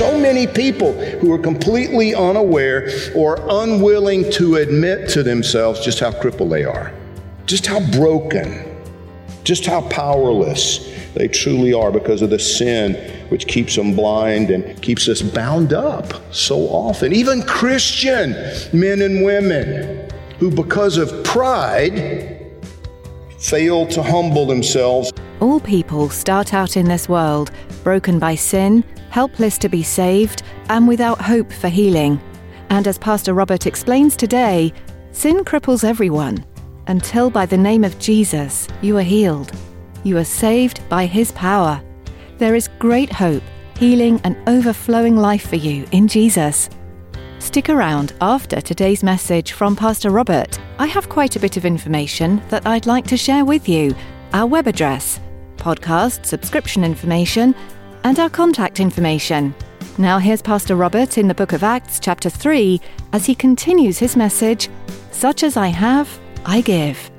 So many people who are completely unaware or unwilling to admit to themselves just how crippled they are, just how broken, just how powerless they truly are because of the sin which keeps them blind and keeps us bound up so often. Even Christian men and women who, because of pride, fail to humble themselves All people start out in this world broken by sin, helpless to be saved, and without hope for healing. And as Pastor Robert explains today, sin cripples everyone until by the name of Jesus you are healed. You are saved by his power. There is great hope, healing, and overflowing life for you in Jesus. Stick around after today's message from Pastor Robert. I have quite a bit of information that I'd like to share with you our web address, podcast subscription information, and our contact information. Now, here's Pastor Robert in the book of Acts, chapter 3, as he continues his message Such as I have, I give.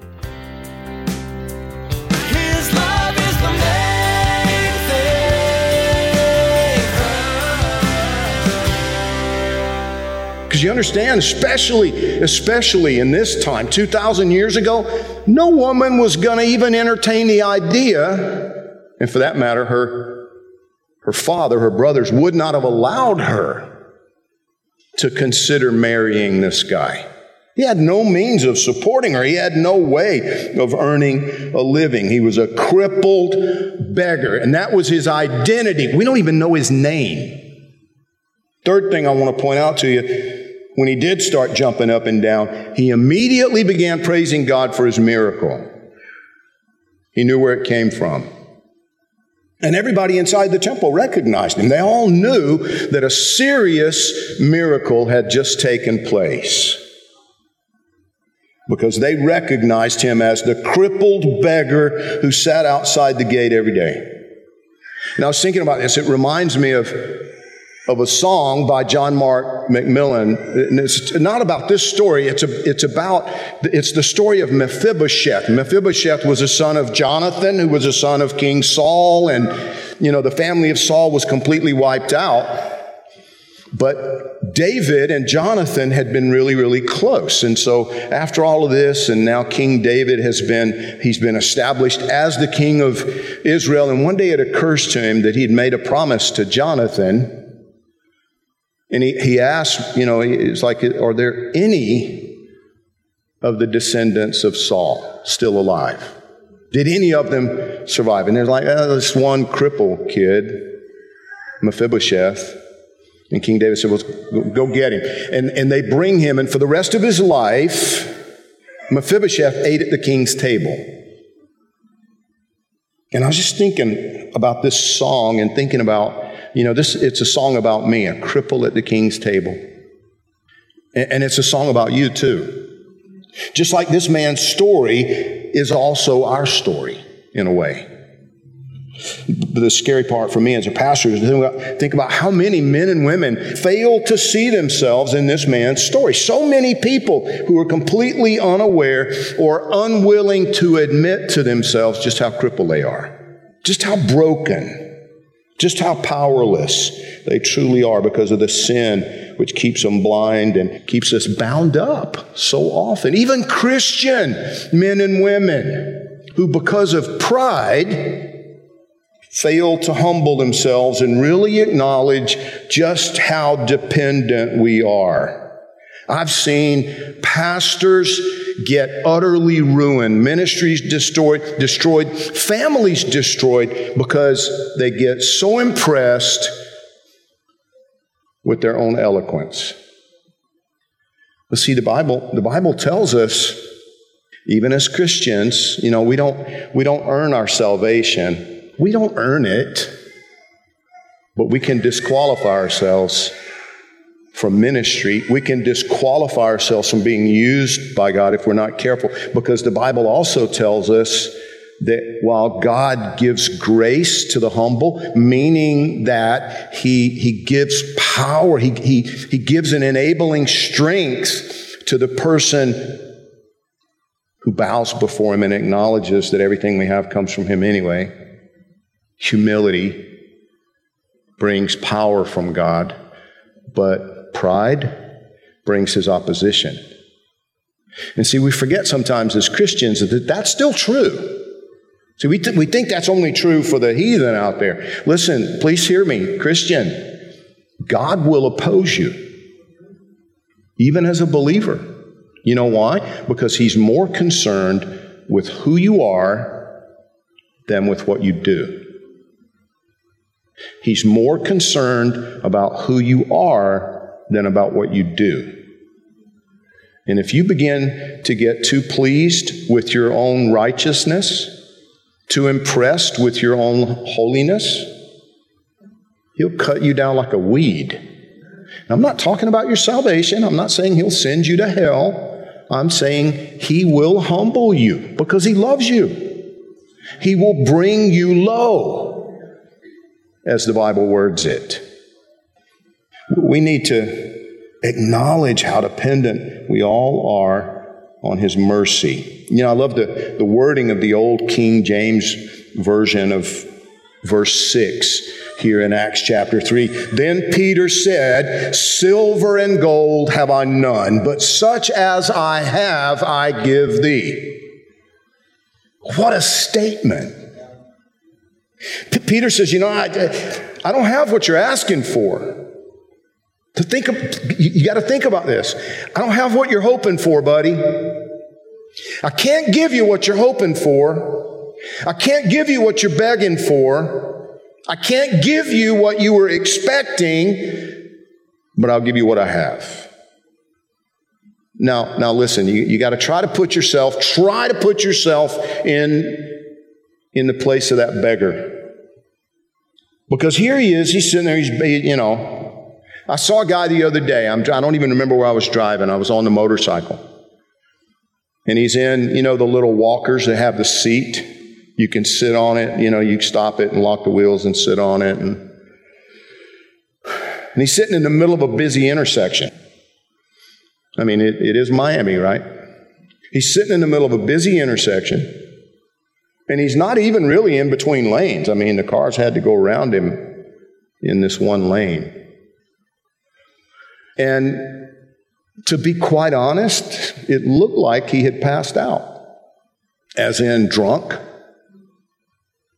You understand, especially, especially in this time, 2,000 years ago, no woman was going to even entertain the idea, and for that matter, her, her father, her brothers would not have allowed her to consider marrying this guy. He had no means of supporting her. He had no way of earning a living. He was a crippled beggar, and that was his identity. We don't even know his name. Third thing I want to point out to you when he did start jumping up and down, he immediately began praising God for his miracle. He knew where it came from. And everybody inside the temple recognized him. They all knew that a serious miracle had just taken place because they recognized him as the crippled beggar who sat outside the gate every day. And I was thinking about this. It reminds me of of a song by John Mark McMillan. And it's not about this story. It's, a, it's about, it's the story of Mephibosheth. Mephibosheth was a son of Jonathan, who was a son of King Saul. And, you know, the family of Saul was completely wiped out. But David and Jonathan had been really, really close. And so after all of this, and now King David has been, he's been established as the king of Israel. And one day it occurs to him that he'd made a promise to Jonathan and he, he asked, you know, it's like, are there any of the descendants of Saul still alive? Did any of them survive? And there's like, oh, this one cripple kid, Mephibosheth. And King David said, well, go, go get him. And, and they bring him, and for the rest of his life, Mephibosheth ate at the king's table. And I was just thinking about this song and thinking about you know, this it's a song about me, a cripple at the king's table. And, it's a song about you too. Just like this man's story is also our story in a way. The scary part for me as a pastor is think about, think about how many men and women fail to see themselves in this man's story. So many people who are completely unaware or unwilling to admit to themselves just how crippled they are, just how broken just how powerless they truly are because of the sin which keeps them blind and keeps us bound up so often. Even Christian men and women who, because of pride, fail to humble themselves and really acknowledge just how dependent we are. I've seen pastors get utterly ruined, ministries destroyed, destroyed, families destroyed because they get so impressed with their own eloquence. But see, the Bible, the Bible tells us, even as Christians, you know, we don't, we don't earn our salvation. We don't earn it, but we can disqualify ourselves from ministry. We can disqualify ourselves from being used by God if we're not careful, because the Bible also tells us that while God gives grace to the humble, meaning that He, he gives power, he, he, he gives an enabling strength to the person who bows before Him and acknowledges that everything we have comes from Him anyway. Humility brings power from God, but pride brings His opposition. And see, we forget sometimes as Christians that that's still true. See, we, th- we think that's only true for the heathen out there. Listen, please hear me, Christian. God will oppose you, even as a believer. You know why? Because He's more concerned with who you are than with what you do. He's more concerned about who you are than about what you do. And if you begin to get too pleased with your own righteousness, too impressed with your own holiness, he'll cut you down like a weed. Now, I'm not talking about your salvation. I'm not saying he'll send you to hell. I'm saying he will humble you because he loves you. He will bring you low, as the Bible words it. We need to acknowledge how dependent we all are on his mercy. You know, I love the, the wording of the old King James version of verse 6 here in Acts chapter 3. Then Peter said, Silver and gold have I none, but such as I have I give thee. What a statement. Peter says, You know, I, I don't have what you're asking for. To think of, you, got to think about this. I don't have what you're hoping for, buddy. I can't give you what you're hoping for. I can't give you what you're begging for. I can't give you what you were expecting, but I'll give you what I have. Now, now listen, you, you got to try to put yourself, try to put yourself in, in the place of that beggar. Because here he is, he's sitting there, he's, you know, I saw a guy the other day, I'm, I don't even remember where I was driving, I was on the motorcycle. And he's in, you know, the little walkers that have the seat. You can sit on it, you know, you stop it and lock the wheels and sit on it. And, and he's sitting in the middle of a busy intersection. I mean, it, it is Miami, right? He's sitting in the middle of a busy intersection. And he's not even really in between lanes. I mean, the cars had to go around him in this one lane. And to be quite honest, it looked like he had passed out, as in drunk.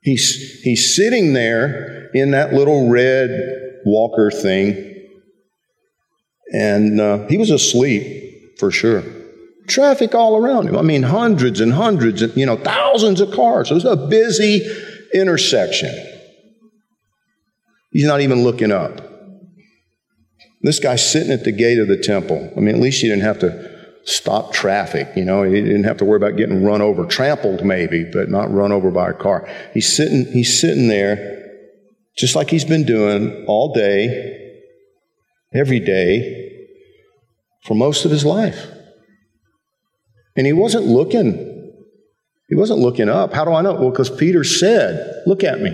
He's, he's sitting there in that little red walker thing, and uh, he was asleep for sure. Traffic all around him. I mean, hundreds and hundreds, and you know, thousands of cars. It was a busy intersection. He's not even looking up. This guy's sitting at the gate of the temple. I mean, at least he didn't have to stop traffic. You know, he didn't have to worry about getting run over, trampled maybe, but not run over by a car. He's sitting, he's sitting there just like he's been doing all day, every day, for most of his life. And he wasn't looking. He wasn't looking up. How do I know? Well, because Peter said, Look at me.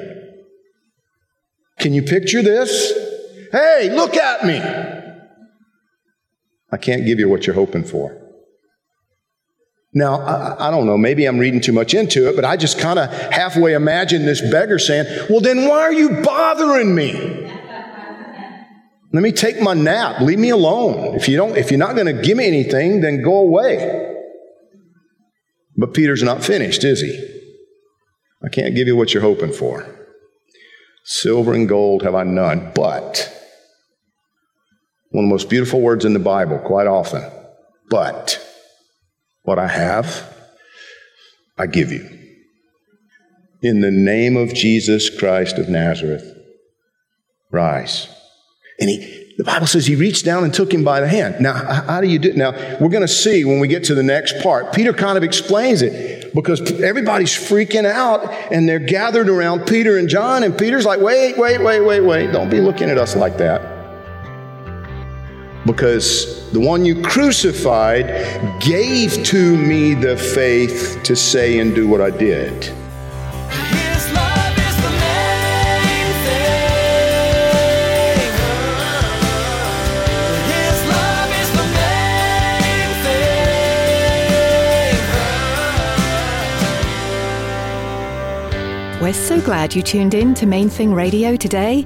Can you picture this? Hey, look at me. I can't give you what you're hoping for. Now, I, I, don't know, maybe I'm reading too much into it, but I just kind of halfway imagine this beggar saying, Well, then why are you bothering me? Let me take my nap. Leave me alone. If, you don't, if you're not going to give me anything, then go away. But Peter's not finished, is he? I can't give you what you're hoping for. Silver and gold have I none, but one of the most beautiful words in the Bible, quite often. But. What I have, I give you. In the name of Jesus Christ of Nazareth, rise. And he, the Bible says he reached down and took him by the hand. Now, how do you do it? Now, we're going to see when we get to the next part. Peter kind of explains it because everybody's freaking out and they're gathered around Peter and John, and Peter's like, wait, wait, wait, wait, wait. Don't be looking at us like that. Because the one you crucified gave to me the faith to say and do what I did. His love is the main thing. His love is the main thing. We're so glad you tuned in to Main Thing Radio today.